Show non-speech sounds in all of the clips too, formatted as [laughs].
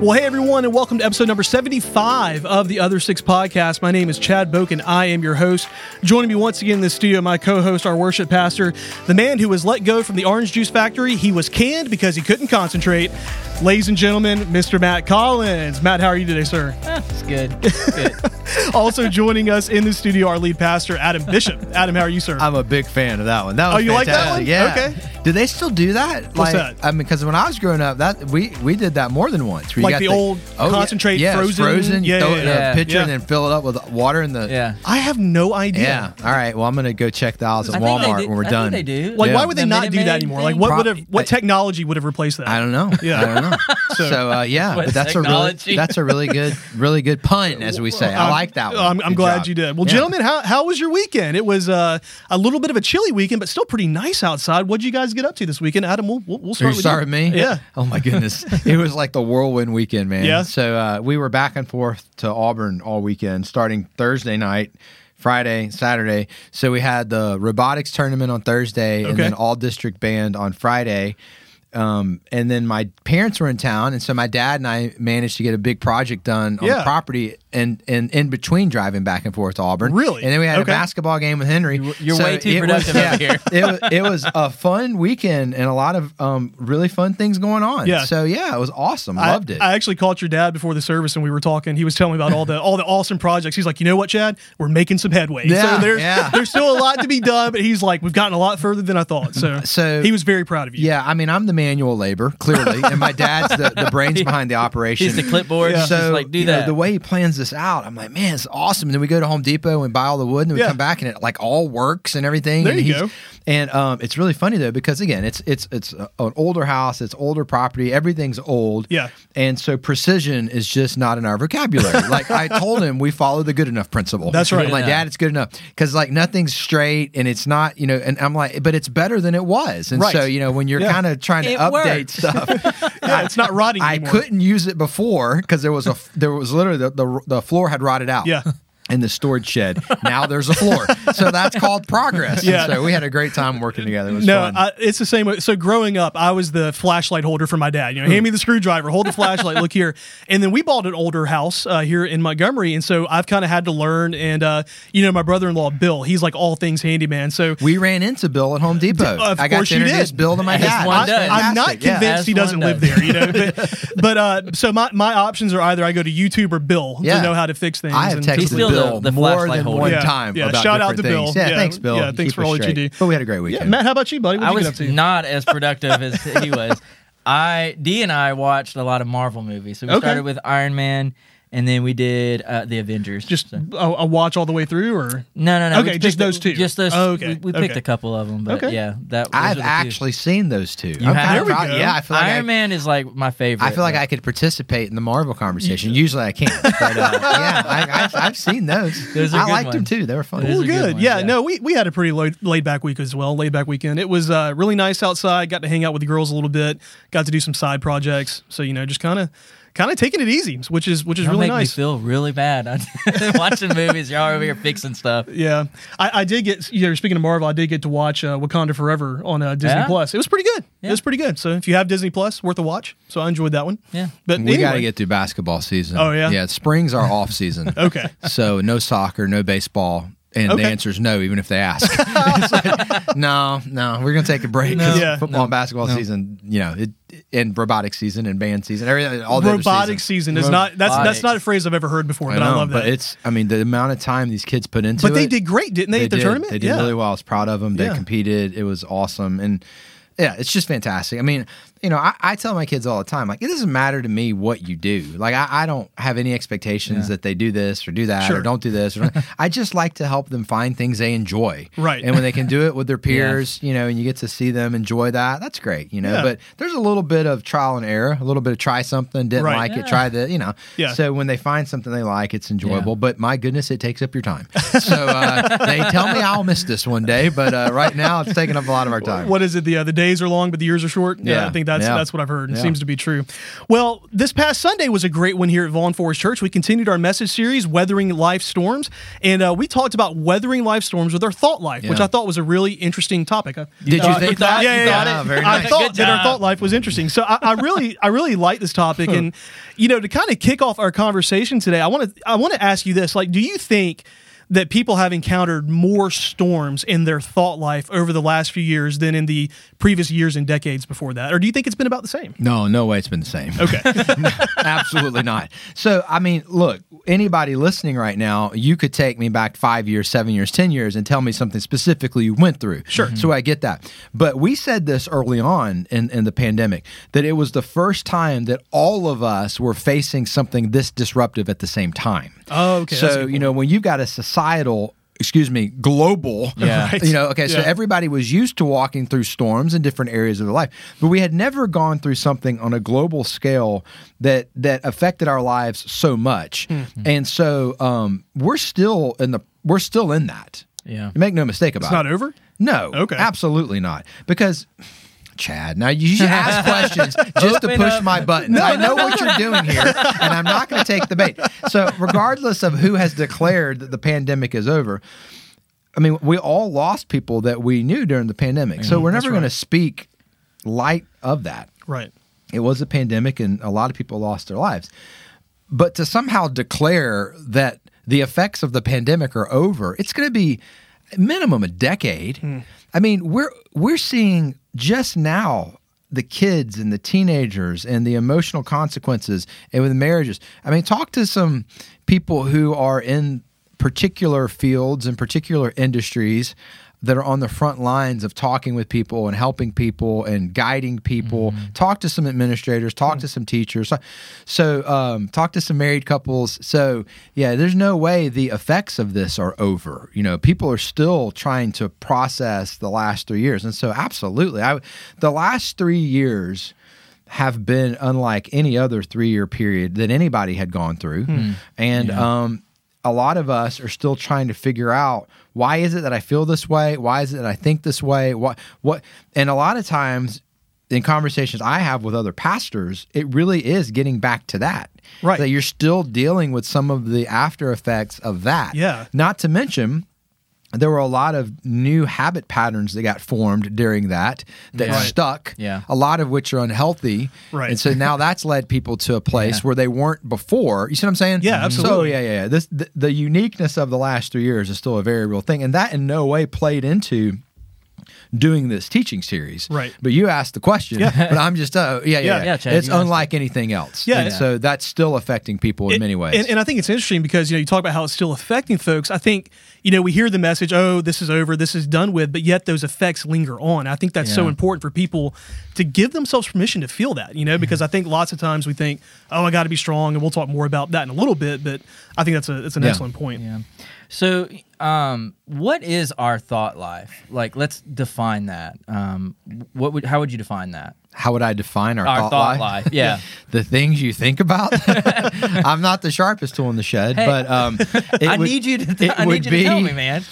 Well, hey everyone, and welcome to episode number 75 of the Other Six Podcast. My name is Chad Boken. And I am your host. Joining me once again in the studio, my co-host, our worship pastor, the man who was let go from the orange juice factory. He was canned because he couldn't concentrate. Ladies and gentlemen, Mr. Matt Collins. Matt, how are you today, sir? Ah, it's good. It's good. [laughs] [laughs] also joining us in the studio, our lead pastor, Adam Bishop. Adam, how are you, sir? I'm a big fan of that one. That was Oh, you like that one? Yeah. Okay. Do they still do that? What's like, that? I mean, because when I was growing up, that we we did that more than once. where you Like got the old yeah. concentrate yeah, frozen? frozen. Yeah, throw yeah, it in yeah. a pitcher Yeah. and then fill it up with water in the. Yeah. I have no idea. Yeah. All right. Well, I'm gonna go check the aisles at I Walmart do- when we're I done. Think they do. Like, Yeah. why would they The not do that anymore? thing? Like, what would have, what technology would have replaced that? I don't know. Yeah. I don't know. [laughs] So- so, uh, yeah, but that's a really that's a really good really good pun, as we say. I I'm- like that one. I'm, I'm glad job. you did. Well, Yeah. gentlemen, how, how was your weekend? It was uh, a little bit of a chilly weekend, but still pretty nice outside. What'd you guys get up to this weekend? Adam, we'll, we'll, start you with start with me? Yeah. Oh my goodness. it was like the whirlwind weekend, man. Yeah? So uh, we were back and forth to Auburn all weekend, starting Thursday night, Friday, Saturday. So we had the robotics tournament on Thursday and then all district band on Friday. Um, and then my parents were in town, and so my dad and I managed to get a big project done on Yeah. the property, and and in between driving back and forth to Auburn. Really? And then we had Okay. a basketball game with Henry. You're way too it was- productive over here. [laughs] it was, it was a fun weekend and a lot of um, really fun things going on. Yeah. So yeah, it was awesome. I, Loved it. I actually called your dad before the service and we were talking. He was telling me about all the all the awesome projects. He's like, you know what, Chad? We're making some headway. Yeah, so there's yeah. there's still a lot to be done, but he's like, we've gotten a lot further than I thought. So So- he was very proud of you. yeah, I mean, I'm the manual labor clearly, and my dad's the, the brains [laughs] behind the operation. He's the clipboard. Yeah. So like do you know, that. the way he plans this out, I'm like, man, it's awesome. And then we go to Home Depot and buy all the wood, and then we Yeah. come back and it like all works and everything. There and you go. And um, it's really funny though because again, it's it's it's an older house, it's older property, everything's old. Yeah. And so precision is just not in our vocabulary. [laughs] like I told him, we follow the good enough principle. That's right. I'm like, Yeah. Dad, it's good enough because like nothing's straight and it's not, you know. And I'm like, but it's better than it was. And Right. so you know, when you're Yeah. kind of trying to It update works. [laughs] stuff, [laughs] Yeah, it's not rotting I anymore. couldn't use it before because there was a there was literally the, the the floor had rotted out. Yeah. In the storage shed. Now there's a floor. So that's called progress. Yeah. And so we had a great time working together. It was No, fun. I, it's the same way. So growing up, I was the flashlight holder for my dad. You know, hand me the screwdriver, hold the flashlight, look here. And then we bought an older house uh, here in Montgomery, and so I've kind of had to learn. And uh, you know, my brother-in-law Bill, he's like all things handyman. So we ran into Bill at Home Depot. Of I got course to you introduce did. Bill to my As dad. one It was does. I'm not fantastic. Yeah. convinced As he doesn't one live does. there, you know. But, but uh, so my, my options are either I go to YouTube or Bill Yeah. to know how to fix things. I have and- texted He's still Bill the- the more than holder. one Yeah, time yeah, about shout out different to things. Bill. Yeah, Yeah, thanks, Bill. yeah, thanks keep for us all that you straight. do. But we had a great Yeah, weekend. Matt, how about you, buddy? What I you was get up to? not as [laughs] productive as he was. I D and I watched a lot of Marvel movies. So we Okay. started with Iron Man, and then we did uh, the Avengers. Just So- a, a watch all the way through, or no, no, no. Okay, just picked- those two. Just those. Oh, okay, We, we picked okay. a couple of them, but Okay. yeah, that. I've are the two. actually seen those two. You I'm have? There we proud- go. Yeah, I feel like Iron I, Man is like my favorite. I feel like but- I could participate in the Marvel conversation. Usually I can't, but uh, [laughs] yeah, I, I've, I've seen those. Those are I good liked them too. They were fun. Those Well, are good good. ones, yeah, yeah. no, we, we had a pretty laid, laid back week as well. Laid back weekend. It was uh, really nice outside. Got to hang out with the girls a little bit. Got to do some side projects. So you know, just kind of kind of taking it easy, which is which is Y'all really make nice. me feel really bad. [laughs] I'm watching movies. Y'all are over here fixing stuff. yeah, I, I did get. You know, speaking of Marvel, I did get to watch uh, Wakanda Forever on uh, Disney Yeah? Plus. It was pretty good. It was pretty good. So if you have Disney Plus, worth a watch. So I enjoyed that one. Yeah. But We got to get through basketball season. Oh, yeah? yeah. Spring's our off season. [laughs] Okay. So no soccer, no baseball, and Okay. the answer is no, even if they ask. [laughs] Like, no, no, we're gonna take a break. 'cause Yeah. football and basketball season, you know, it, and robotic season and band season, everything, all the robotic season is not. That's that's not a phrase I've ever heard before, but I, know, love that. but it's. I mean, the amount of time these kids put into it. but they did great, didn't they, They at the did. tournament? They did yeah. really well. I was proud of them. They Yeah. competed. It was awesome, and yeah, it's just fantastic. I mean, you know, I, I tell my kids all the time, like, it doesn't matter to me what you do. Like, I, I don't have any expectations that they do this or do that Sure. or don't do this. Or [laughs] I just like to help them find things they enjoy. Right. And when they can do it with their [laughs] peers, you know, and you get to see them enjoy that, that's great, you know. Yeah. But there's a little bit of trial and error, a little bit of try something, didn't Right. like Yeah. it, try the, you know. Yeah. So when they find something they like, it's enjoyable. But my goodness, it takes up your time. [laughs] So uh, they tell me I'll miss this one day, but uh, right now it's taking up a lot of our time. What is it? The uh, the days are long, but the years are short. Yeah, Yeah. I think That's Yeah. that's what I've heard. It Yeah. seems to be true. Well, this past Sunday was a great one here at Vaughn Forest Church. We continued our message series, Weathering Life Storms, and uh, we talked about weathering life storms with our thought life, which I thought was a really interesting topic. I- Did you think that? yeah, yeah, yeah. I thought that our thought life was interesting. So I, I really, I really like this topic, and you know, to kind of kick off our conversation today, I want to, I want to ask you this: like, do you think that people have encountered more storms in their thought life over the last few years than in the previous years and decades before that, or do you think it's been about the same? No, no way it's been the same. Okay, [laughs] Absolutely not. So, I mean, look, anybody listening right now, you could take me back five years, seven years, 10 years and tell me something specifically you went through. Sure. So I get that. But we said this early on in, in the pandemic that it was the first time that all of us were facing something this disruptive at the same time. Oh, okay, So, you know, when you've got a societal, excuse me, global, Yeah. [laughs] Right. you know, okay, so Yeah. everybody was used to walking through storms in different areas of their life, but we had never gone through something on a global scale that that affected our lives so much. Hmm. And so um, we're still in the we're still in that. Yeah. Make no mistake about it's not it. over. No, Okay. absolutely not. Because Chad, now you should ask [laughs] questions just to push up. my buttons. I know what you're doing here, and I'm not going to take the bait. So, regardless of who has declared that the pandemic is over, I mean, we all lost people that we knew during the pandemic. So, mm-hmm. we're never going to speak light of that. Right. It was a pandemic, and a lot of people lost their lives. But to somehow declare that the effects of the pandemic are over, it's going to be minimum a decade. Hmm. I mean, we're we're seeing just now the kids and the teenagers and the emotional consequences and with marriages. I mean, talk to some people who are in particular fields and particular industries that are on the front lines of talking with people and helping people and guiding people. Talk to some administrators, talk to some teachers. So, um, talk to some married couples. So, yeah, there's no way the effects of this are over. You know, people are still trying to process the last three years, and so absolutely, I the last three years have been unlike any other three year period that anybody had gone through. And um, a lot of us are still trying to figure out why is it that I feel this way? Why is it that I think this way? What what and a lot of times in conversations I have with other pastors, it really is getting back to that. Right. That you're still dealing with some of the after effects of that. Yeah. Not to mention there were a lot of new habit patterns that got formed during that that Yeah. Stuck. Yeah. A lot of which are unhealthy. Right. And so now that's led people to a place Yeah. where they weren't before. You see what I'm saying? Yeah, So absolutely. yeah, yeah, yeah. This the, the uniqueness of the last three years is still a very real thing, and that in no way played into doing this teaching series. Right. But you asked the question. Yeah. [laughs] But I'm just uh, yeah, yeah, Yeah. yeah. Yeah, Chad, it's unlike anything else. Yeah. And so that's still affecting people in It- many ways. And, and I think it's interesting because you know you talk about how it's still affecting folks. I think you know we hear the message, "Oh, this is over, this is done with," but yet those effects linger on. I think that's so important for people to give themselves permission to feel that. You know, because I think lots of times we think, "Oh, I got to be strong," and we'll talk more about that in a little bit. But I think that's a that's an Yeah. excellent point. Yeah. So, um, what is our thought life? Like, let's define that. Um, what would how would you define that? How would I define our, Our thought, thought life? life, yeah. [laughs] the things you think about. [laughs] I'm not the sharpest tool in the shed, Hey, but um, [laughs] I would- need you to. it I would need you to tell be- me, man.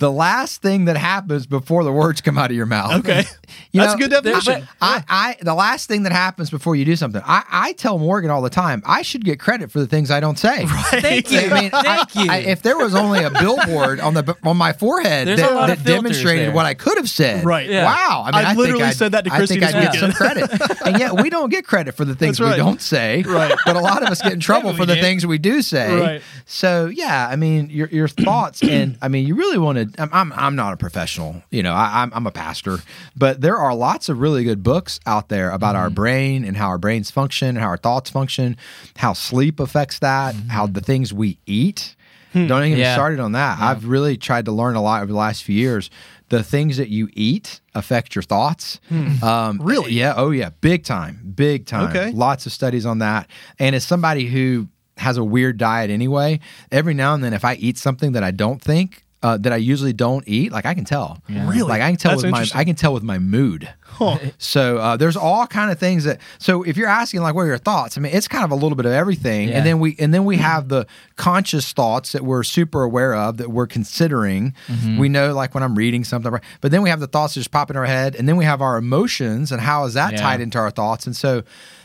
The last thing that happens before the words come out of your mouth. Okay. [laughs] You That's know, a good definition. I, I, the last thing that happens before you do something, I, I tell Morgan all the time, I should get credit for the things I don't say. Thank you. I mean, I- Thank you. I- if there was only a billboard on the on my forehead There's that, that demonstrated there. what I could have said, Right. Yeah. Wow. I mean, I I, literally think said that to I think I'd get some credit, [laughs] and yet we don't get credit for the things right. we don't say. [laughs] Right. But a lot of us get in trouble for the do. things we do say. Right. So yeah, I mean, your your thoughts, and I mean, you really want to. I'm, I'm I'm not a professional, you know. I, I'm I'm a pastor, but there are lots of really good books out there about Mm-hmm. our brain and how our brains function, and how our thoughts function, how sleep affects that, Mm-hmm. how the things we eat. Hmm. Don't even get Yeah. started on that. I've really tried to learn a lot over the last few years. The things that you eat affect your thoughts. Um, Hmm. Really? Yeah. Oh, yeah. Big time. Big time. Okay. Lots of studies on that. And as somebody who has a weird diet anyway, every now and then, if I eat something that I don't think uh, that I usually don't eat, like I can tell. Really? Like I can tell That's with my. I can tell with my mood. Huh. So uh, there's all kind of things that. So if you're asking like, what are your thoughts? I mean, it's kind of a little bit of everything, Yeah. and then we and then we have the conscious thoughts that we're super aware of that we're considering. We know like when I'm reading something, but then we have the thoughts that just pop in our head, and then we have our emotions and how is that Yeah. tied into our thoughts, and so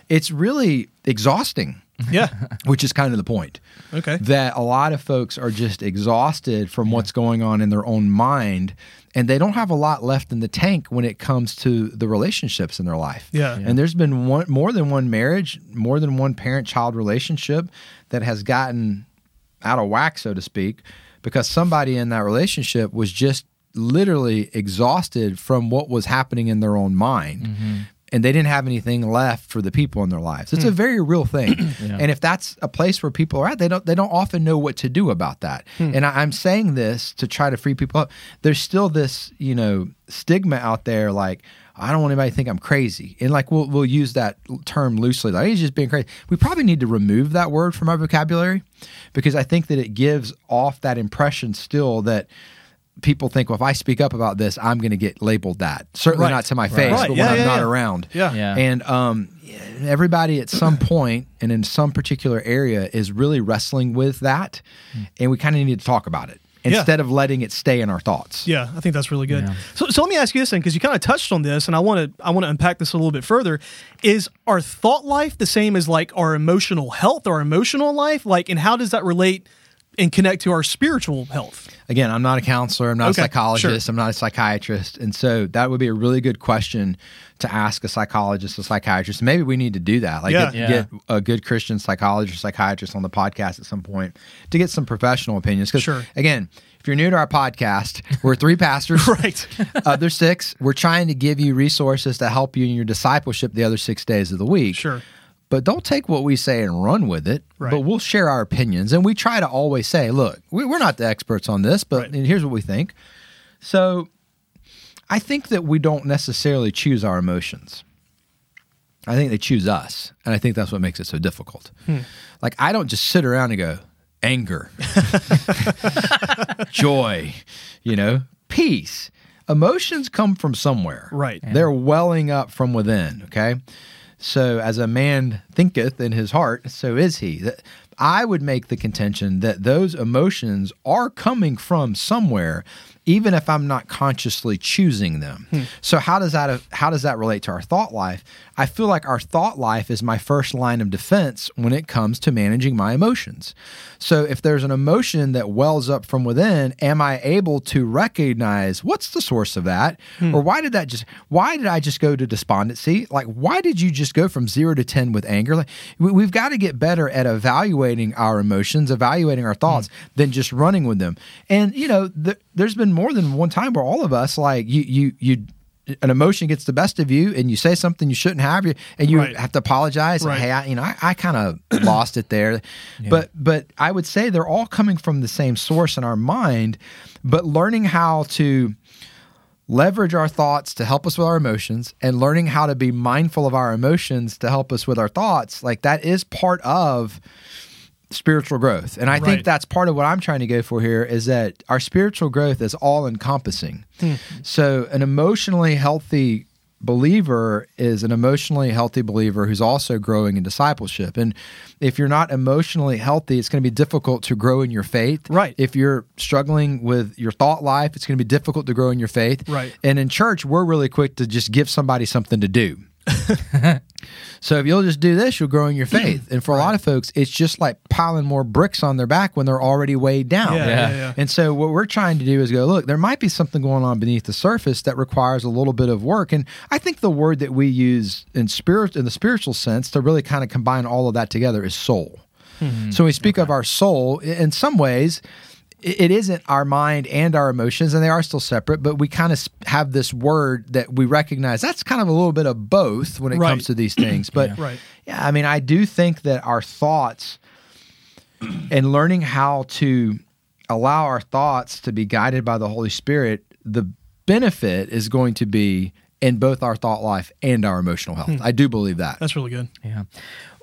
it's really exhausting, Yeah. [laughs] which is kind of the point Okay. that a lot of folks are just exhausted from what's going on in their own mind and they don't have a lot left in the tank when it comes to the relationships in their life. Yeah. And there's been one more than one marriage, more than one parent child relationship that has gotten out of whack so to speak because somebody in that relationship was just literally exhausted from what was happening in their own mind mm-hmm. And they didn't have anything left for the people in their lives. It's a hmm. very real thing. [clears throat] And if that's a place where people are at, they don't they don't often know what to do about that. Hmm. And I, I'm saying this to try to free people up. There's still this, you know, stigma out there like I don't want anybody to think I'm crazy. And like we'll we'll use that term loosely, like he's just being crazy. We probably need to remove that word from our vocabulary because I think that it gives off that impression still that people think, well, if I speak up about this, I'm going to get labeled that. Certainly Right. not to my face, Right. but Yeah, when I'm yeah, not yeah. around. Yeah. Yeah. And um, everybody at some point and in some particular area is really wrestling with that, and we kind of need to talk about it Yeah. instead of letting it stay in our thoughts. Yeah, I think that's really good. Yeah. So, so let me ask you this then, because you kind of touched on this, and I want to I want to unpack this a little bit further. Is our thought life the same as like our emotional health, our emotional life? Like, and how does that relate and connect to our spiritual health? Again, I'm not a counselor, I'm not Okay, a psychologist, sure. I'm not a psychiatrist, and so that would be a really good question to ask a psychologist, a psychiatrist. Maybe we need to do that, like Yeah. get, Yeah. get a good Christian psychologist, or psychiatrist on the podcast at some point to get some professional opinions. Because Sure. again, if you're new to our podcast, we're three pastors. [laughs] Right. [laughs] other six, we're trying to give you resources to help you in your discipleship the other six days of the week. Sure. But don't take what we say and run with it. Right. But we'll share our opinions. And we try to always say, look, we, we're not the experts on this, but Right. here's what we think. So I think that we don't necessarily choose our emotions. I think they choose us. And I think that's what makes it so difficult. Hmm. Like, I don't just sit around and go, anger, [laughs] joy, you know, peace. Emotions come from somewhere. Right. They're welling up from within. Okay. So as a man thinketh in his heart, so is he. That- I would make the contention that those emotions are coming from somewhere, even if I'm not consciously choosing them. Hmm. So how does that how does that relate to our thought life? I feel like our thought life is my first line of defense when it comes to managing my emotions. So if there's an emotion that wells up from within, am I able to recognize what's the source of that? Hmm. Or why did that just why did I just go to despondency? Like why did you just go from 0 to 10 with anger? Like we, we've got to get better at evaluating our emotions, evaluating our hmm. thoughts than just running with them. And you know, th- there's been more than one time where all of us like you you you an emotion gets the best of you and you say something you shouldn't have you and you Right. have to apologize Right. hey I, you know i, I kind of lost it there but but i would say they're all coming from the same source in our mind but learning how to leverage our thoughts to help us with our emotions and learning how to be mindful of our emotions to help us with our thoughts like that is part of spiritual growth. And i Right. think that's part of what i'm trying to go for here is that our spiritual growth is all encompassing hmm. so an emotionally healthy believer is an emotionally healthy believer who's also growing in discipleship. And if you're not emotionally healthy it's going to be difficult to grow in your faith. Right. if you're struggling with your thought life it's going to be difficult to grow in your faith. Right. and in church we're really quick to just give somebody something to do [laughs] so if you'll just do this, you'll grow in your faith. And for a lot of folks, it's just like piling more bricks on their back when they're already weighed down. Yeah, yeah, Yeah. yeah. And so what we're trying to do is go, look, there might be something going on beneath the surface that requires a little bit of work. And I think the word that we use in spirit in the spiritual sense to really kind of combine all of that together is soul. Hmm. So we speak of our soul, in some ways, i- it isn't our mind and our emotions, and they are still separate, but we kind of have this word that we recognize that's kind of a little bit of both when it Right. comes to these things. But Right. yeah, I mean, I do think that our thoughts and learning how to allow our thoughts to be guided by the Holy Spirit, the benefit is going to be in both our thought life and our emotional health. I do believe that. That's really good. Yeah.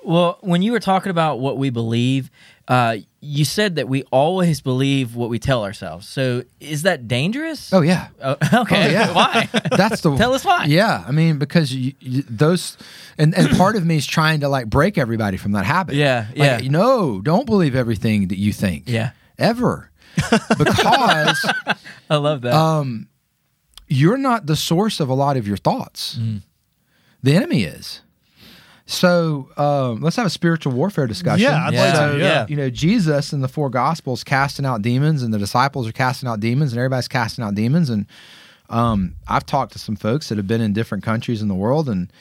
Well, when you were talking about what we believe, uh, you said that we always believe what we tell ourselves. So is that dangerous? Oh yeah. Oh, [laughs] okay. Oh, yeah. Why? [laughs] That's the [laughs] Tell us why. Yeah, I mean because you, you, those, and and part of me is trying to like break everybody from that habit. Yeah, Like, yeah. No, don't believe everything that you think. Yeah. ever, because I love that. um, you're not the source of a lot of your thoughts. Mm. The enemy is. So um, let's have a spiritual warfare discussion. Yeah, I'd like to, yeah. You know, Jesus in the four Gospels casting out demons, and the disciples are casting out demons, and everybody's casting out demons. And um, I've talked to some folks that have been in different countries in the world and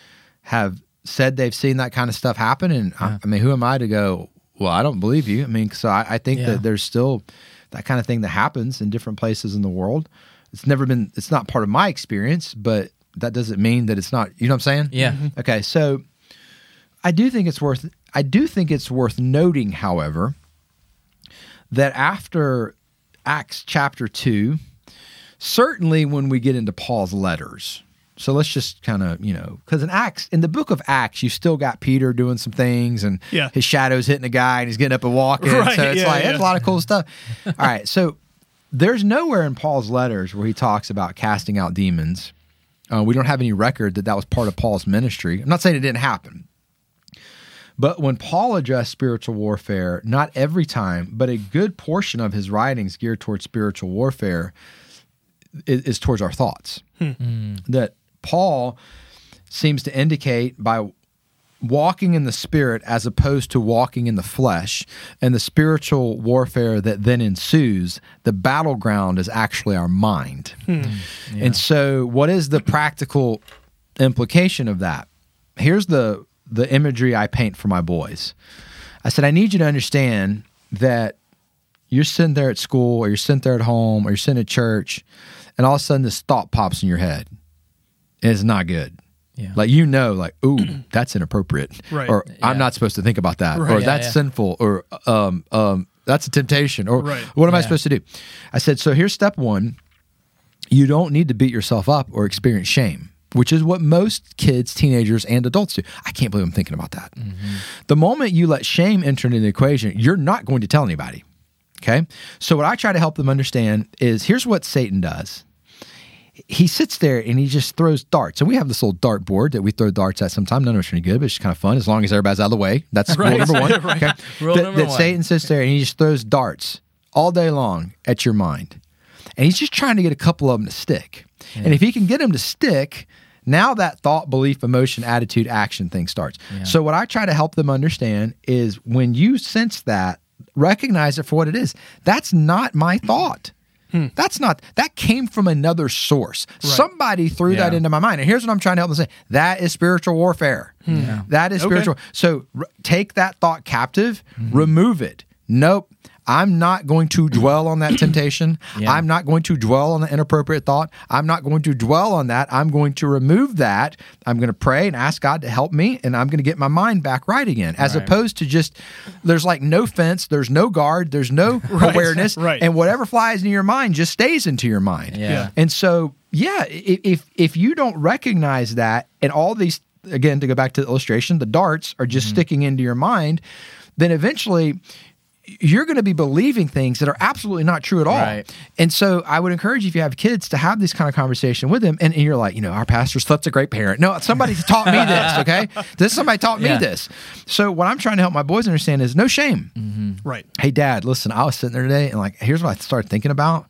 have said they've seen that kind of stuff happen. And I, I mean, who am I to go? Well, I don't believe you. I mean, so I, I think Yeah. that there's still that kind of thing that happens in different places in the world. It's never been. It's not part of my experience, but that doesn't mean that it's not. You know what I'm saying? Yeah. Okay, so I do think it's worth I do think it's worth noting, however, that after Acts chapter two, certainly when we get into Paul's letters. So let's just kind of, you know, because in Acts, in the book of Acts, you still got Peter doing some things and Yeah. his shadow's hitting a guy and he's getting up and walking. Right, so it's yeah, like, yeah. there's a lot of cool stuff. [laughs] All right. So there's nowhere in Paul's letters where he talks about casting out demons. Uh, we don't have any record that that was part of Paul's ministry. I'm not saying it didn't happen. But when Paul addressed spiritual warfare, not every time, but a good portion of his writings geared towards spiritual warfare is, is towards our thoughts. Hmm. Hmm. That Paul seems to indicate by walking in the spirit as opposed to walking in the flesh and the spiritual warfare that then ensues the battleground is actually our mind. Hmm. And so what is the practical implication of that? Here's the the imagery i paint for my boys. I said i need you to understand that you're sitting there at school or you're sitting there at home or you're sitting at church and all of a sudden this thought pops in your head. And it's not good. Yeah. like you know like ooh [clears throat] that's inappropriate. Right. or i'm not supposed to think about that. Right. or Yeah, that's yeah. sinful. Or um um that's a temptation. Or Right. what am i supposed to do? I said so here's step one. You don't need to beat yourself up or experience shame which is what most kids teenagers and adults do i can't believe i'm thinking about that mm-hmm. the moment you let shame enter into the equation you're not going to tell anybody okay so what i try to help them understand is here's what satan does he sits there and he just throws darts. And we have this little dart board that we throw darts at sometimes. None of it's any good, but it's just kind of fun as long as everybody's out of the way. That's [laughs] Right. rule number one. [laughs] Right. Okay. Rule that, number that one. Satan sits there and he just throws darts all day long at your mind. And he's just trying to get a couple of them to stick. And if he can get them to stick, now that thought, belief, emotion, attitude, action thing starts. Yeah. So, what I try to help them understand is when you sense that, recognize it for what it is. That's not my thought. Hmm. That's not that came from another source. Somebody threw that into my mind. And here's what I'm trying to help them say. That is spiritual warfare. Hmm. That is Okay. spiritual. So r- take that thought captive, hmm. remove it. Nope. I'm not going to dwell on that [clears throat] temptation. Yeah. I'm not going to dwell on the inappropriate thought. I'm not going to dwell on that. I'm going to remove that. I'm going to pray and ask God to help me, and I'm going to get my mind back right again, as Right. opposed to just there's like no fence, there's no guard, there's no [laughs] awareness, right. and whatever flies into your mind just stays into your mind. Yeah. And so, yeah, if if you don't recognize that, and all these again to go back to the illustration, the darts are Mm-hmm. just sticking into your mind, then eventually you're going to be believing things that are absolutely not true at all. Right. And so I would encourage you if you have kids to have this kind of conversation with them. And, and you're like, you know, our pastor Slip's a great parent. No, [laughs] somebody taught me this. Okay, this somebody taught me this. So what I'm trying to help my boys understand is no shame Right. hey dad listen i was sitting there today and like here's what i started thinking about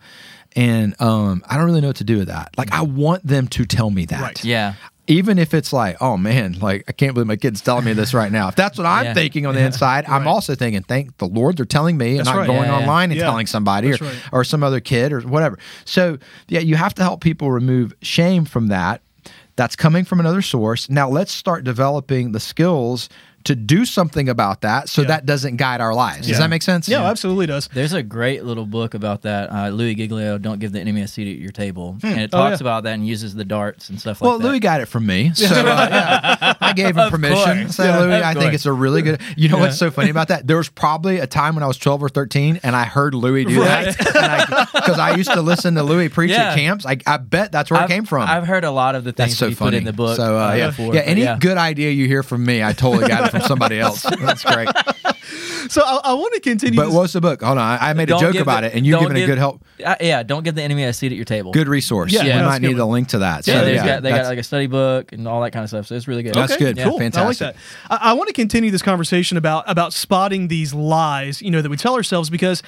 and um i don't really know what to do with that like i want them to tell me that Right. Yeah. Even if it's like oh man like i can't believe my kid's telling me this right now if that's what i'm Yeah. thinking on the inside i'm also thinking thank the lord they're telling me and That's not right. going Yeah, yeah. online and Yeah. telling somebody or, right. or some other kid or whatever so yeah you have to help people remove shame from that that's coming from another source now let's start developing the skills to do something about that so Yeah. that doesn't guide our lives Yeah. does that make sense Yeah, absolutely does. There's a great little book about that. Uh, Louie Giglio, "Don't Give the Enemy a Seat at Your Table," and it Oh, talks yeah. about that and uses the darts and stuff Well, like that. Well, Louie got it from me, [laughs] so uh, yeah, I gave him permission. Say, Yeah, Louie, of I think it's a really good. You know what's so funny about that? There was probably a time when I was twelve or thirteen, and I heard Louie do that because I, used to listen to Louie preach Yeah. at camps. I, I bet that's where I've, it came from. I've heard a lot of the things that's so that you funny put in the book. So uh, uh, yeah, before, yeah. Any yeah. good idea you hear from me, I totally got it [laughs] from somebody else. [laughs] That's great. so I, I want to continue. But this- what's the book? Hold on, I, I made a Don't joke give about the- it, and you're don't giving a give- good help, Uh, yeah, don't give the enemy a seat at your table. good resource. Yeah, we yeah, that's might a good need a link to that. Yeah, So, they've yeah, got, they got that's- like a study book and all that kind of stuff. So it's really good. That's good. Yeah. Cool. I like Fantastic. that. I, I want to continue this conversation about about spotting these lies, you know, that we tell ourselves because,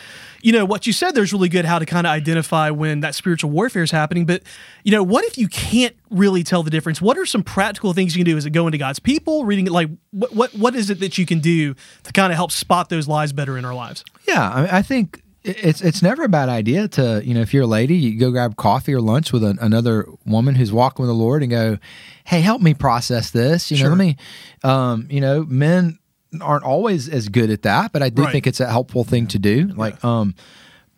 you know, what you said there's really good how to kind of identify when that spiritual warfare is happening. But, you know, what if you can't really tell the difference? What are some practical things you can do? Is it going to God's people, reading it? Like, what what what is it that you can do to kind of help spot those lies better in our lives? Yeah, I, mean, I think it's it's never a bad idea to you know if you're a lady, you go grab coffee or lunch with an, another woman who's walking with the Lord and go, hey, help me process this. You know, let me, um, you know, men aren't always as good at that, but I do Right. think it's a helpful thing to do. Like, um,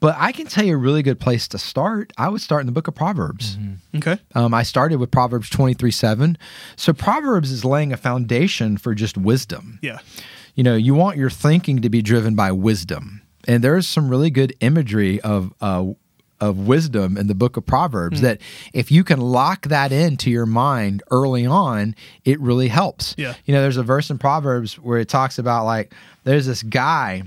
but I can tell you a really good place to start. I would start in the book of Proverbs. Okay. Um, I started with Proverbs 23 7. So Proverbs is laying a foundation for just wisdom Yeah. you know you want your thinking to be driven by wisdom and there's some really good imagery of uh, of wisdom in the book of proverbs hmm. that if you can lock that into your mind early on it really helps Yeah. you know there's a verse in proverbs where it talks about like there's this guy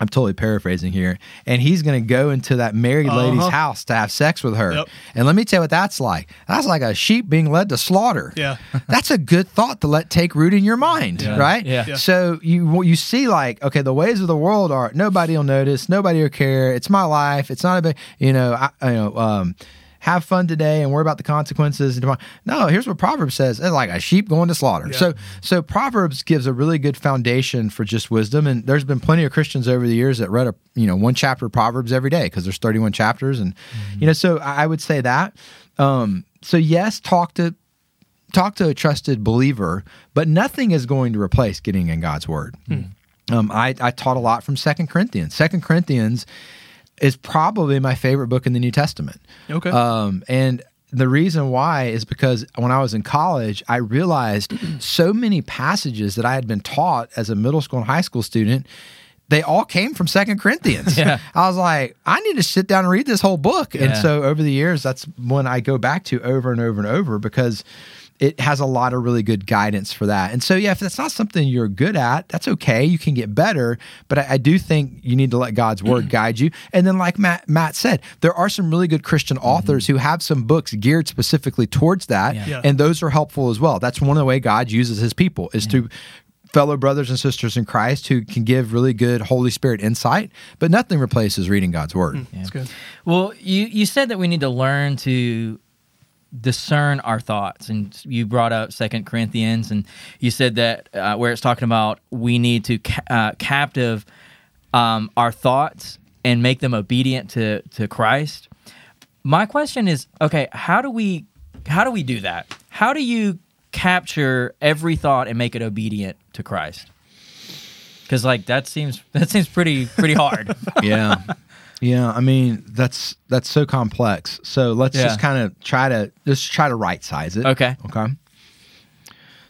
I'm totally paraphrasing here, and he's going to go into that married lady's Uh-huh. house to have sex with her. Yep. And let me tell you what that's like. That's like a sheep being led to slaughter. Yeah. [laughs] that's a good thought to let take root in your mind, Yeah. right? Yeah. Yeah. So you you see like okay, the ways of the world are nobody will notice, nobody will care. It's my life. It's not a big, you know, I, you know, um, have fun today and worry about the consequences tomorrow. No, here's what Proverbs says: it's like a sheep going to slaughter. Yeah. So so Proverbs gives a really good foundation for just wisdom. And there's been plenty of Christians over the years that read a you know one chapter of Proverbs every day because there's 31 chapters, and you know, so I would say that. Um, so yes, talk to talk to a trusted believer, but nothing is going to replace getting in God's word. Um, I, I taught a lot from Second Corinthians. Second Corinthians is probably my favorite book in the New Testament. Okay. Um, and the reason why is because when I was in college, I realized [clears throat] so many passages that I had been taught as a middle school and high school student. They all came from Second Corinthians. [laughs] Yeah. I was like, I need to sit down and read this whole book. And so over the years, that's when I go back to over and over and over because it has a lot of really good guidance for that. And so, yeah, if that's not something you're good at, that's okay. You can get better. But I, I do think you need to let God's word [clears throat] guide you. And then, like Matt, Matt said, there are some really good Christian mm-hmm. authors who have some books geared specifically towards that. Yeah. Yeah. And those are helpful as well. That's one of the way God uses his people is through fellow brothers and sisters in Christ who can give really good Holy Spirit insight, but nothing replaces reading God's word. Mm, that's good. Well, you you said that we need to learn to discern our thoughts, and you brought up Second Corinthians, and you said that uh, where it's talking about we need to ca- uh, captive um, our thoughts and make them obedient to to Christ. My question is, okay, how do we how do we do that? How do you capture every thought and make it obedient to Christ? Because like that seems [laughs] that seems pretty pretty hard. yeah yeah i mean that's that's so complex so let's Yeah. just kind of try to just try to right size it Okay. okay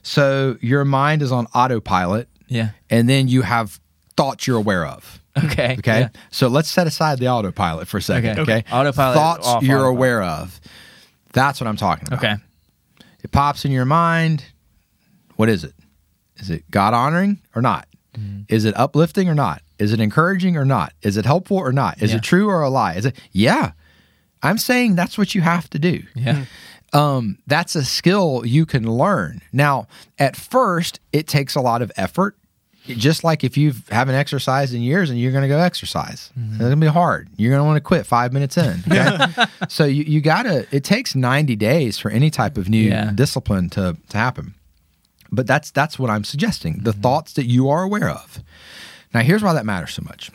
so your mind is on autopilot yeah. and then you have thoughts you're aware of Okay. okay Yeah. so let's set aside the autopilot for a second Okay. okay, Autopilot thoughts off you're autopilot. aware of that's what i'm talking about Okay. it pops in your mind what is it is it god honoring or not Mm-hmm. is it uplifting or not is it encouraging or not? Is it helpful or not? Is Yeah. it true or a lie? Is it yeah. I'm saying that's what you have to do. Yeah. um, that's a skill you can learn. Now at first it takes a lot of effort. Just like if you haven't exercised in years and you're going to go exercise. Mm-hmm. it's going to be hard. You're going to want to quit five minutes in. [laughs] Okay? so you, you gotta it takes 90 days for any type of new Yeah. discipline to, to happen. But that's that's what i'm suggesting. Mm-hmm. the thoughts that you are aware of now here's why that matters so much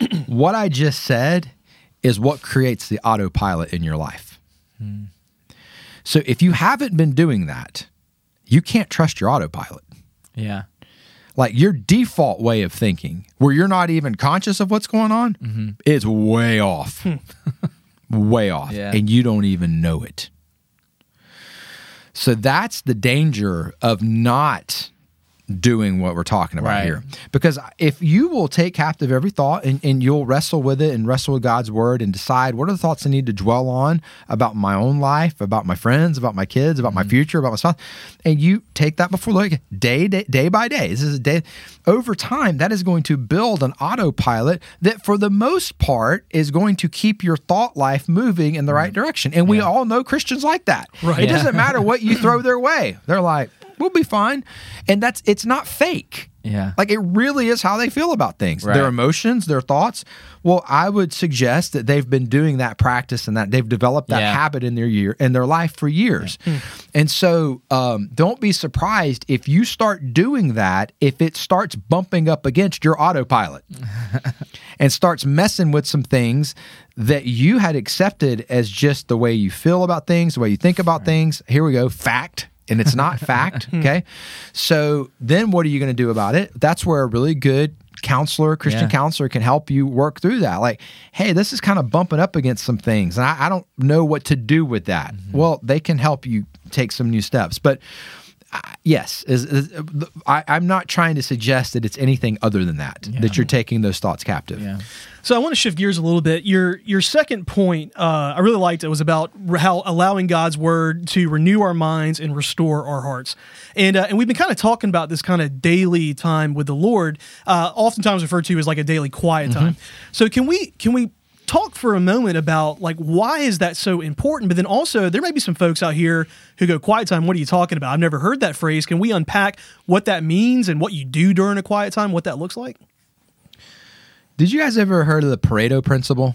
[clears throat] what i just said is what creates the autopilot in your life Hmm. so if you haven't been doing that you can't trust your autopilot Yeah. like your default way of thinking where you're not even conscious of what's going on Mm-hmm. is way off [laughs] way off Yeah. and you don't even know it so that's the danger of not doing what we're talking about Right. here. Because if you will take captive every thought and, and you'll wrestle with it and wrestle with God's word and decide what are the thoughts I need to dwell on about my own life, about my friends, about my kids, about my mm-hmm. future, about my spouse, and you take that before like day, day day by day. This is a day over time that is going to build an autopilot that for the most part is going to keep your thought life moving in the mm. right direction. And we all know Christians like that. Right. It Yeah. doesn't matter what you throw their way. They're like, we'll be fine. And that's it's not fake. Yeah. Like it really is how they feel about things. Right. Their emotions, their thoughts. Well, I would suggest that they've been doing that practice and that they've developed that Yeah. habit in their year in their life for years. And so um, don't be surprised if you start doing that if it starts bumping up against your autopilot [laughs] and starts messing with some things that you had accepted as just the way you feel about things, the way you think about things. Here we go, fact. And it's not [laughs] fact. Okay. So then what are you going to do about it? That's where a really good counselor, Christian Yeah. counselor, can help you work through that. Like, hey, this is kind of bumping up against some things, and I, I don't know what to do with that. Mm-hmm. Well, they can help you take some new steps. But uh, yes, is, is- I, I'm not trying to suggest that it's anything other than that, that you're taking those thoughts captive. Yeah. So I want to shift gears a little bit. Your your second point, uh, I really liked it, was about how allowing God's word to renew our minds and restore our hearts. And uh, and we've been kind of talking about this kind of daily time with the Lord, uh, oftentimes referred to as like a daily quiet time. So can we can we talk for a moment about like why is that so important? But then also there may be some folks out here who go quiet time. What are you talking about? I've never heard that phrase. Can we unpack what that means and what you do during a quiet time? What that looks like? Did you guys ever heard of the Pareto principle?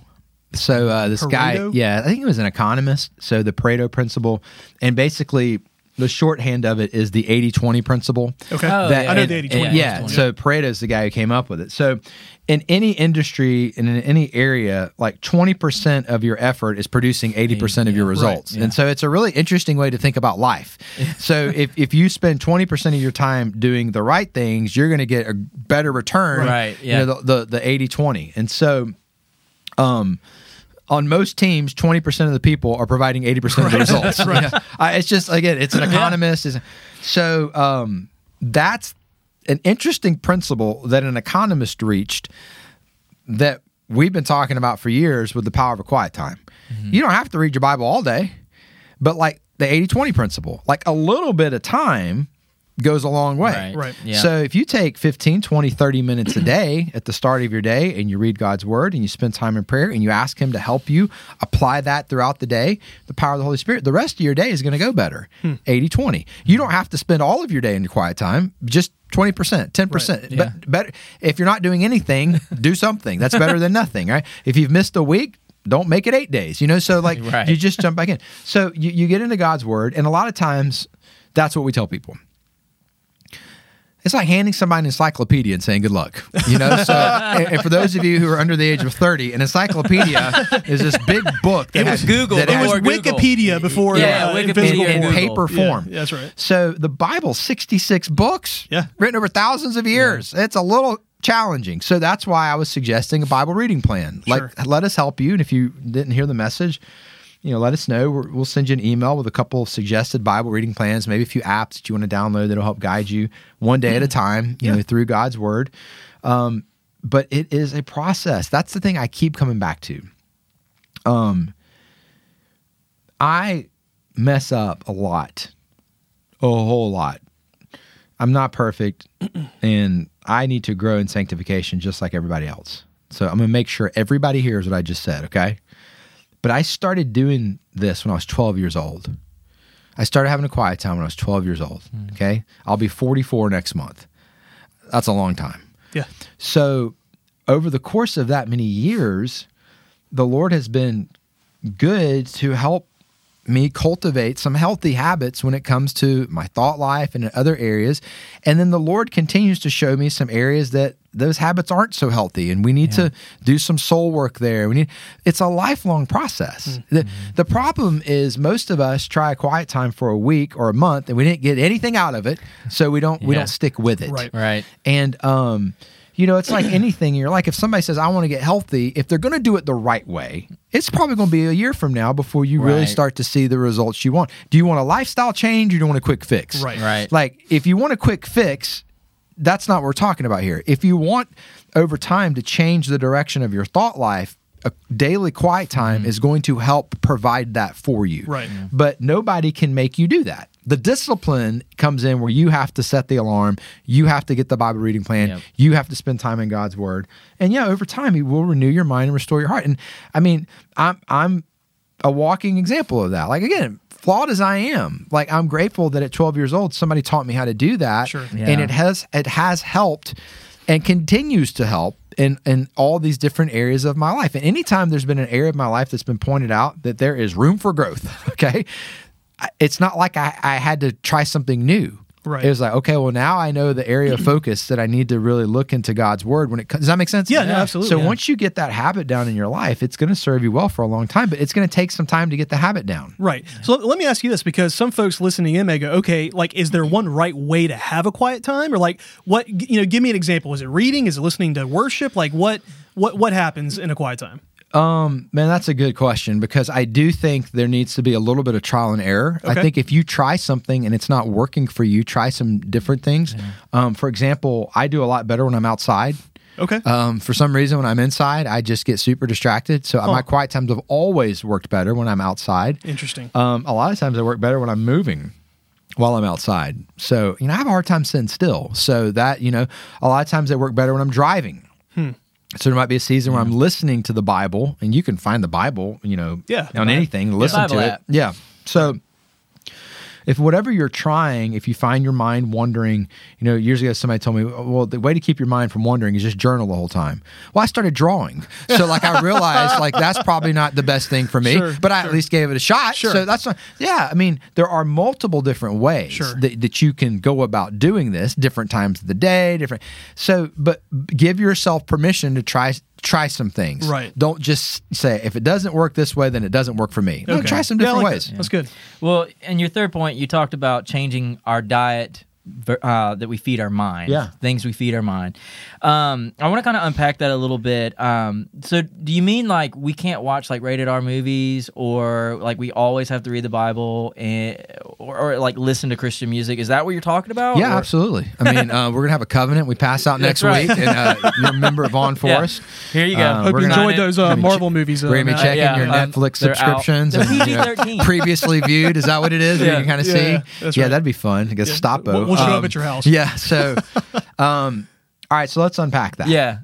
So uh, this guy, yeah, I think he was an economist. So the Pareto principle, and basically the shorthand of it is the 80-20 principle. Okay. Oh, That- yeah. I know and- the 80-20. and- Yeah, so Pareto is the guy who came up with it. So in any industry and in any area, like 20% of your effort is producing 80% of your Yeah, right, results. yeah. And so it's a really interesting way to think about life. [laughs] so if, if you spend 20% of your time doing the right things, you're going to get a better return. Right, You yeah. know, the, the, the 80 20. And so, um, on most teams, 20% of the people are providing 80% of the results. [laughs] right. [laughs] Uh, it's just, again, it's an economist. Is So um, that's an interesting principle that an economist reached that we've been talking about for years with the power of a quiet time. Mm-hmm. You don't have to read your Bible all day, but like the 80 20 principle, like a little bit of time goes a long way. Right. Right. Yeah. So if you take 15, 20, 30 minutes a day at the start of your day and you read God's word and you spend time in prayer and you ask him to help you apply that throughout the day, the power of the Holy Spirit, the rest of your day is going to go better. 80, 20. You don't have to spend all of your day in your quiet time, just 20%, 10%. But better if you're not doing anything, [laughs] do something. That's better than nothing, right? If you've missed a week, don't make it eight days, you know? So, like, [laughs] Right. you just jump back in. So, you, you get into God's word, and a lot of times that's what we tell people. It's like handing somebody an encyclopedia and saying good luck. You know, so [laughs] and, and for those of you who are under the age of thirty, an encyclopedia is this big book that It was has, Google that It has was before Google. Wikipedia before Yeah, uh, in Wikipedia physical in, in Google. paper Yeah, form. that's right. So the Bible, 66 books, Yeah. written over thousands of years. It's a little challenging. So that's why I was suggesting a Bible reading plan. Sure. Like, let us help you. And if you didn't hear the message, you know, let us know. We're, we'll send you an email with a couple of suggested Bible reading plans, maybe a few apps that you want to download that'll help guide you one day at a time, you know, through God's word. Um, but it is a process. That's the thing I keep coming back to. Um, I mess up a lot, a whole lot. I'm not perfect, [clears throat] and I need to grow in sanctification just like everybody else. So I'm going to make sure everybody hears what I just said, okay? But I started doing this when I was 12 years old. I started having a quiet time when I was 12 years old, hmm. okay? I'll be 44 next month. That's a long time. Yeah. So, over the course of that many years, the Lord has been good to help me cultivate some healthy habits when it comes to my thought life and in other areas. And then the Lord continues to show me some areas that those habits aren't so healthy and we need to do some soul work there. We need it's a lifelong process. The, the problem is most of us try a quiet time for a week or a month and we didn't get anything out of it, so we don't we don't stick with it. Right. Right. And um, you know, it's like anything. You're like, if somebody says, "I want to get healthy," if they're going to do it the right way, it's probably going to be a year from now before you really start to see the results you want. Do you want a lifestyle change or do you want a quick fix? Right. Right. Like, if you want a quick fix, that's not what we're talking about here. If you want over time to change the direction of your thought life, a daily quiet time mm-hmm. is going to help provide that for you. Right. Yeah. But nobody can make you do that. The discipline comes in where you have to set the alarm, you have to get the Bible reading plan, Yep. you have to spend time in God's word. And yeah, over time he will renew your mind and restore your heart. And I mean, I'm I'm a walking example of that. Like again, flawed as I am, like I'm grateful that at 12 years old somebody taught me how to do that, Sure. and it has it has helped and continues to help in in all these different areas of my life. And anytime there's been an area of my life that's been pointed out that there is room for growth, [laughs] okay, it's not like I, I had to try something new. Right. It was like, okay, well, now I know the area of [clears throat] focus that I need to really look into God's word when it comes. Does that make sense? Yeah, no, absolutely, So yeah. once you get that habit down in your life, it's going to serve you well for a long time, but it's going to take some time to get the habit down. Right. So let, let me ask you this because some folks listening in may go, okay, like, is there one right way to have a quiet time? Or like, what, you know, give me an example. Is it reading? Is it listening to worship? Like, what, what, what happens in a quiet time? Um, man, that's a good question because I do think there needs to be a little bit of trial and error. Okay. I think if you try something and it's not working for you, try some different things. Um, for example, I do a lot better when I'm outside. Okay. Um, for some reason, when I'm inside, I just get super distracted. So my quiet times have always worked better when I'm outside. Interesting. Um, a lot of times, I work better when I'm moving while I'm outside. So you know, I have a hard time sitting still. So that you know, a lot of times, I work better when I'm driving. So there might be a season where I'm listening to the Bible, and you can find the Bible, you know, Yeah. on anything, listen Bible to it. app. Yeah. So if whatever you're trying, if you find your mind wandering, you know, years ago somebody told me, well, the way to keep your mind from wandering is just journal the whole time. Well, I started drawing, so like I realized like that's probably not the best thing for me, Sure, but I at least gave it a shot. Sure. So that's not, yeah. I mean, there are multiple different ways Sure. that, that you can go about doing this, different times of the day, different. So, but give yourself permission to try try some things. Right. Don't just say if it doesn't work this way, then it doesn't work for me. No, Okay. try some Yeah, different like ways. that. That's good. Well, and your third point, you talked about changing our diet ver- uh, that we feed our mind. Yeah. Things we feed our mind. Um, I want to kind of unpack that a little bit. Um, so, do you mean like we can't watch like rated R movies or like we always have to read the Bible and, or, or like listen to Christian music? Is that what you're talking about? Yeah, Or- absolutely. I mean, uh, we're gonna have a covenant. We pass out [laughs] next right. week, and uh, you're a member of Vaughn [laughs] Yeah. Forest. Here you go. Uh, Hope we're you gonna- enjoyed those uh, gonna Marvel movies. uh, We're gonna be Matt. checking yeah, your um, Netflix subscriptions and you know, previously viewed. Is that what it is? Yeah, you can kind of yeah, see. that's yeah, right. that'd be fun. I guess stop. We'll- we'll show up at your house. [laughs] Yeah. So, um, all right. So let's unpack that. Yeah.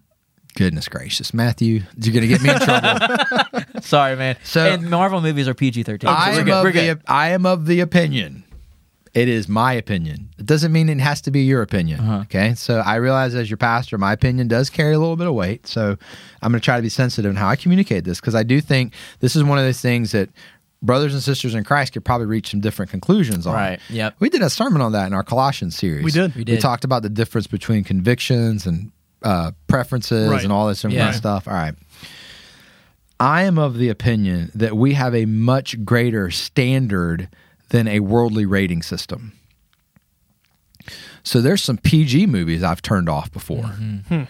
Goodness gracious, Matthew, you're gonna get me in trouble. [laughs] Sorry, man. So- and Marvel movies are PG 13. I we're am good. of the. I am of the opinion. It is my opinion. It doesn't mean it has to be your opinion. Uh-huh. Okay. So I realize as your pastor, my opinion does carry a little bit of weight. So I'm going to try to be sensitive in how I communicate this because I do think this is one of those things that brothers and sisters in Christ could probably reach some different conclusions on. Right. Yep. We did a sermon on that in our Colossians series. We did. We did. We talked about the difference between convictions and uh, preferences Right. and all this different Yeah. kind of stuff. All right. I am of the opinion that we have a much greater standard than a worldly rating system. So there's some PG movies I've turned off before. Mm-hmm.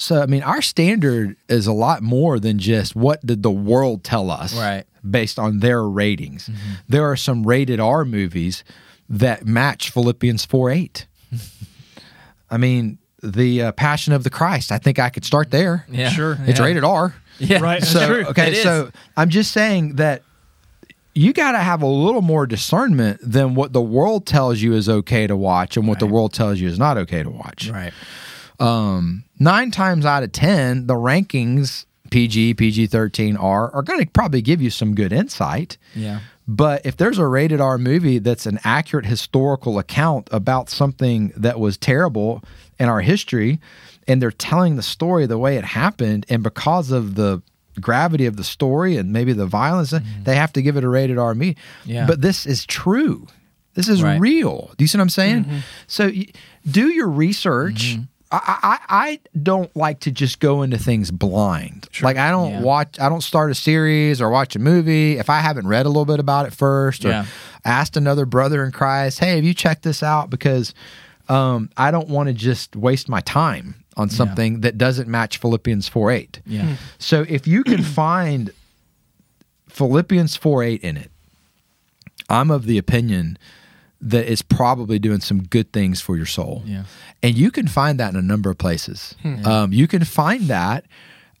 So I mean, our standard is a lot more than just what did the world tell us, Right. Based on their ratings. There are some rated R movies that match Philippians four eight. I mean, the uh, Passion of the Christ. I think I could start there. Yeah. Sure. It's Yeah. rated R. Yeah. Right. So true. okay, It is. so I'm just saying that you got to have a little more discernment than what the world tells you is okay to watch and what the world tells you is not okay to watch. Right. Um, nine times out of ten, the rankings PG, PG thirteen R are going to probably give you some good insight. Yeah. But if there's a rated R movie that's an accurate historical account about something that was terrible in our history, and they're telling the story the way it happened, and because of the gravity of the story and maybe the violence, they have to give it a rated R movie. Mm-hmm. Yeah. But this is true. This is Right. real. Do you see what I'm saying? Mm-hmm. So do your research. I, I, I don't like to just go into things blind. Like I don't Yeah. watch. I don't start a series or watch a movie if I haven't read a little bit about it first or Yeah. asked another brother in Christ, "Hey, have you checked this out?" Because um, I don't want to just waste my time on something that doesn't match Philippians four eight. Yeah. So if you can [clears throat] find Philippians 4 8 in it, I'm of the opinion that is probably doing some good things for your soul. Yeah. And you can find that in a number of places. Um, you can find that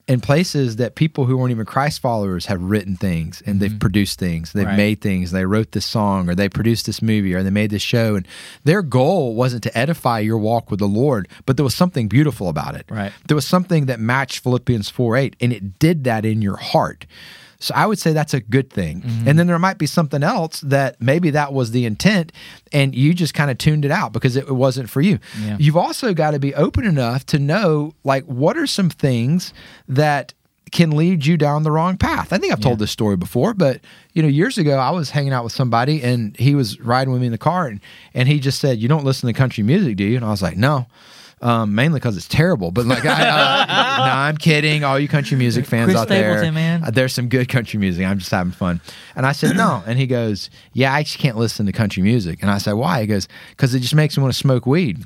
in places that people who weren't even Christ followers have written things and they've produced things, they've Right. made things, they wrote this song or they produced this movie or they made this show. And their goal wasn't to edify your walk with the Lord, but there was something beautiful about it. Right. There was something that matched Philippians 4 8, and it did that in your heart. So I would say that's a good thing. Mm-hmm. And then there might be something else that maybe that was the intent and you just kind of tuned it out because it, wasn't for you. Yeah. You've also got to be open enough to know like what are some things that can lead you down the wrong path. I think I've told this story before, but you know, years ago I was hanging out with somebody and he was riding with me in the car and, and he just said, "You don't listen to country music, do you?" And I was like, "No." Um, mainly because it's terrible, but like, I, uh, [laughs] no, I'm kidding. All you country music fans Chris out there, man. uh, there's some good country music. I'm just having fun. And I said, no. And he goes, yeah, I just can't listen to country music. And I said, why? He goes, because it just makes me want to smoke weed.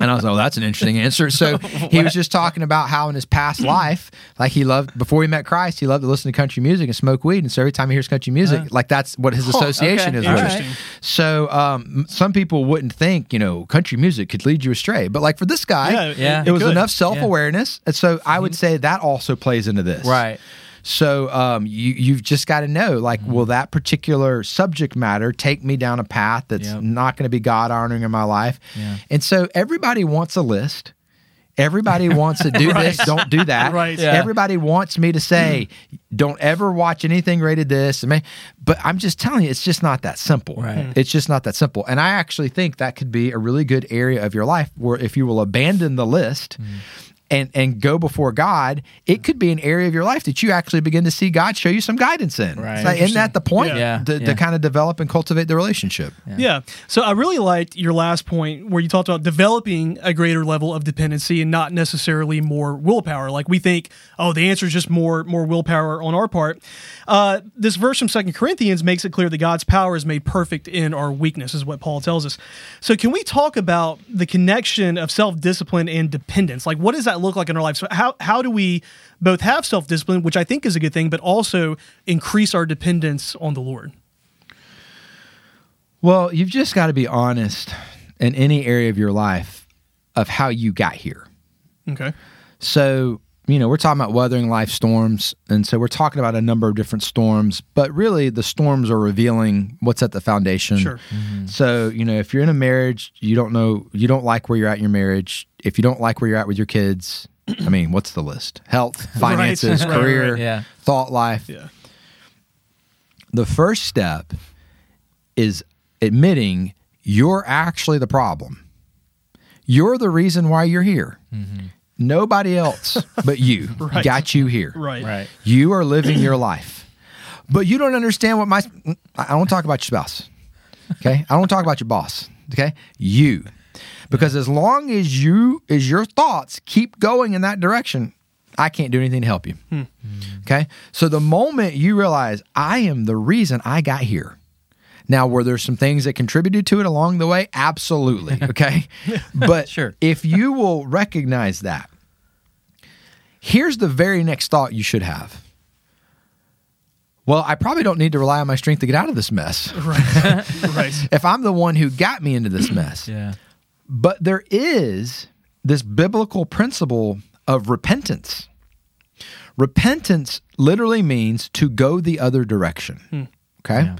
And I was like, oh, that's an interesting answer. [laughs] So he was just talking about how in his past mm-hmm. life, like he loved, before he met Christ, he loved to listen to country music and smoke weed. And so every time he hears country music, uh. like that's what his [laughs] oh, association okay. is right. So um, some people wouldn't think, you know, country music could lead you astray. But like for this guy, Yeah, Yeah. it was could. enough self awareness. And so I would mm-hmm. say that also plays into this. Right. So um, you you've just got to know, like, Mm-hmm. will that particular subject matter take me down a path that's Yep. not going to be God honoring in my life? Yeah. And so everybody wants a list. Everybody wants to [laughs] do this, don't do that. [laughs] Right. Yeah. Everybody wants me to say, don't ever watch anything rated this. I mean, but I'm just telling you, it's just not that simple. Right. It's just not that simple. And I actually think that could be a really good area of your life where if you will abandon the list and and go before God, it could be an area of your life that you actually begin to see God show you some guidance in. Right. Like, isn't that the point? Yeah. Yeah. To, Yeah. to kind of develop and cultivate the relationship. Yeah. So I really liked your last point where you talked about developing a greater level of dependency and not necessarily more willpower. Like we think, oh, the answer is just more more willpower on our part. Uh, this verse from Second Corinthians makes it clear that God's power is made perfect in our weakness, is what Paul tells us. So can we talk about the connection of self discipline and dependence? Like what is that look like in our life? So how how do we both have self discipline, which I think is a good thing, but also increase our dependence on the Lord? Well, you've just got to be honest in any area of your life of how you got here. Okay. So, you know, we're talking about weathering life storms. And so we're talking about a number of different storms, but really the storms are revealing what's at the foundation. Sure. Mm-hmm. So, you know, if you're in a marriage, you don't know, you don't like where you're at in your marriage. If you don't like where you're at with your kids, I mean, what's the list? Health, [laughs] finances, [laughs] Right, right, career, right. Yeah. thought life. Yeah. The first step is admitting you're actually the problem. You're the reason why you're here. Mm-hmm. Nobody else [laughs] but you Right. got you here. Right. Right. You are living your life. But you don't understand what my I don't talk about your spouse. Okay? I don't talk about your boss. Okay? You. Because as long as you as your thoughts keep going in that direction, I can't do anything to help you. Hmm. Okay? So the moment you realize I am the reason I got here. Now, were there some things that contributed to it along the way? Absolutely. [laughs] Okay. But [laughs] Sure. if you will recognize that, here's the very next thought you should have. Well, I probably don't need to rely on my strength to get out of this mess [laughs] Right. right. if I'm the one who got me into this mess. [clears throat] Yeah. But there is this biblical principle of repentance. Repentance literally means to go the other direction. Hmm. Okay? Yeah.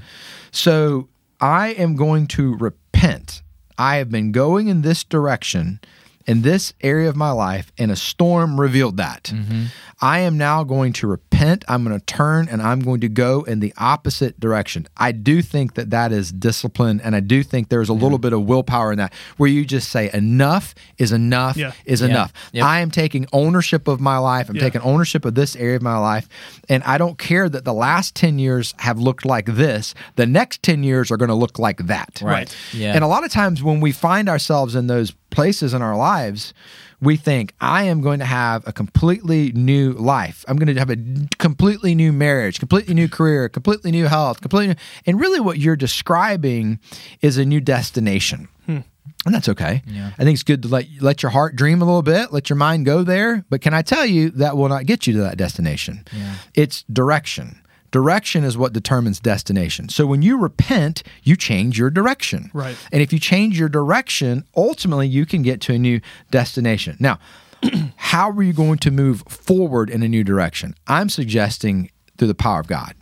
So I am going to repent. I have been going in this direction in this area of my life, and a storm revealed that. Mm-hmm. I am now going to repent. I'm going to turn and I'm going to go in the opposite direction. I do think that that is discipline, and I do think there's a little bit of willpower in that where you just say, enough is enough Yeah. is Yeah. enough. Yep. I am taking ownership of my life. I'm Yeah. taking ownership of this area of my life. And I don't care that the last 10 years have looked like this. The next 10 years are going to look like that. Right. Yeah. And a lot of times when we find ourselves in those places in our lives, we think, I am going to have a completely new life. I'm going to have a completely new marriage, completely new career, completely new health, completely new. And really, what you're describing is a new destination. Hmm. And that's okay. Yeah. I think it's good to let let your heart dream a little bit, let your mind go there. But can I tell you that will not get you to that destination? Yeah. It's direction. Direction is what determines destination. So when you repent, you change your direction. Right. And if you change your direction, ultimately you can get to a new destination. Now, [clears throat] how are you going to move forward in a new direction? I'm suggesting through the power of God,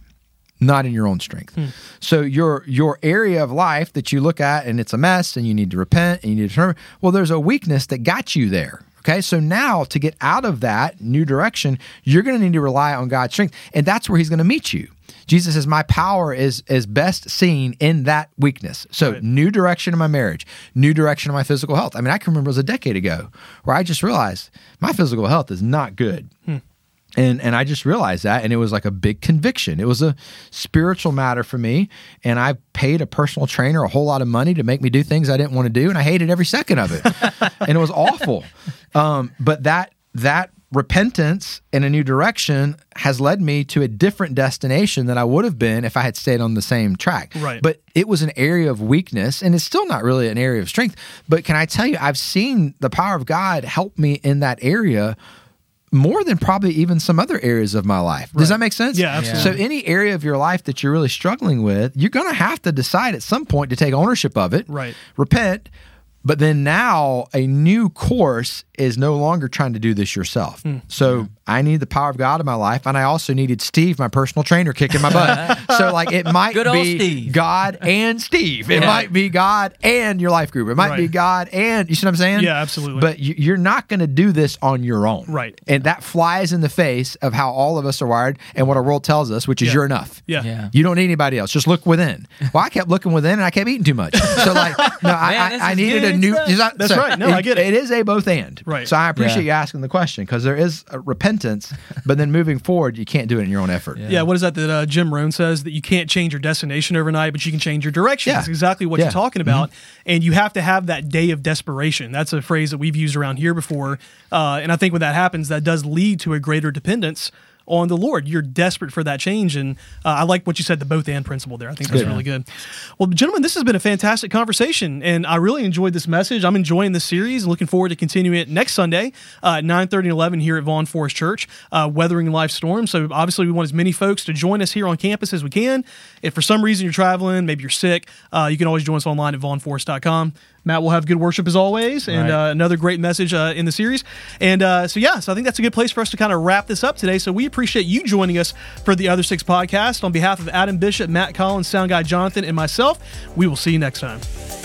not in your own strength. Hmm. So your your area of life that you look at and it's a mess and you need to repent and you need to turn. well, there's a weakness that got you there. Okay, so now to get out of that new direction, you're going to need to rely on God's strength, and that's where He's going to meet you. Jesus says, "My power is is best seen in that weakness." So, Right. new direction in my marriage, new direction in my physical health. I mean, I can remember it was a decade ago where I just realized my physical health is not good. Hmm. And and I just realized that and it was like a big conviction. It was a spiritual matter for me and I paid a personal trainer a whole lot of money to make me do things I didn't want to do and I hated every second of it. [laughs] and it was awful. Um, but that that repentance in a new direction has led me to a different destination than I would have been if I had stayed on the same track. Right. But it was an area of weakness and it's still not really an area of strength. But can I tell you, I've seen the power of God help me in that area more than probably even some other areas of my life. Does that make sense? Yeah, absolutely. So any area of your life that you're really struggling with, you're going to have to decide at some point to take ownership of it. Right. Repent. But then now a new course is no longer trying to do this yourself. Hmm. So I need the power of God in my life, and I also needed Steve, my personal trainer, kicking my butt. [laughs] so like it might Good old be Steve. God and Steve. It Yeah. might be God and your life group. It might be God and you see what I'm saying? Yeah, absolutely. But you- you're not going to do this on your own. Right. And that flies in the face of how all of us are wired and what our world tells us, which is Yeah. you're enough. Yeah. Yeah. You don't need anybody else. Just look within. [laughs] Well, I kept looking within and I kept eating too much. So like, no, [laughs] Man, I, I, I needed a new. stuff. That's right. No, I get it. It is a both and. Right. So I appreciate Yeah. you asking the question because there is a repentance, but then moving forward, you can't do it in your own effort. Yeah, what is that that uh, Jim Rohn says that you can't change your destination overnight, but you can change your direction. Yeah. That's exactly what Yeah. you're talking about, and you have to have that day of desperation. That's a phrase that we've used around here before, uh, and I think when that happens, that does lead to a greater dependence on the Lord. You're desperate for that change, and uh, I like what you said, the both and principle there. I think that's Good. really good. Well, gentlemen, this has been a fantastic conversation, and I really enjoyed this message. I'm enjoying this series and looking forward to continuing it next Sunday uh, at 9:30 and 11 here at Vaughn Forest Church, uh, weathering life storms. So obviously, we want as many folks to join us here on campus as we can. If for some reason you're traveling, maybe you're sick, uh, you can always join us online at vaughnforest.com. Matt will have good worship as always, and Right. uh, another great message uh, in the series. And uh, so, yeah, so I think that's a good place for us to kind of wrap this up today. So we appreciate you joining us for the Other Six podcast. On behalf of Adam Bishop, Matt Collins, Sound Guy Jonathan, and myself, we will see you next time.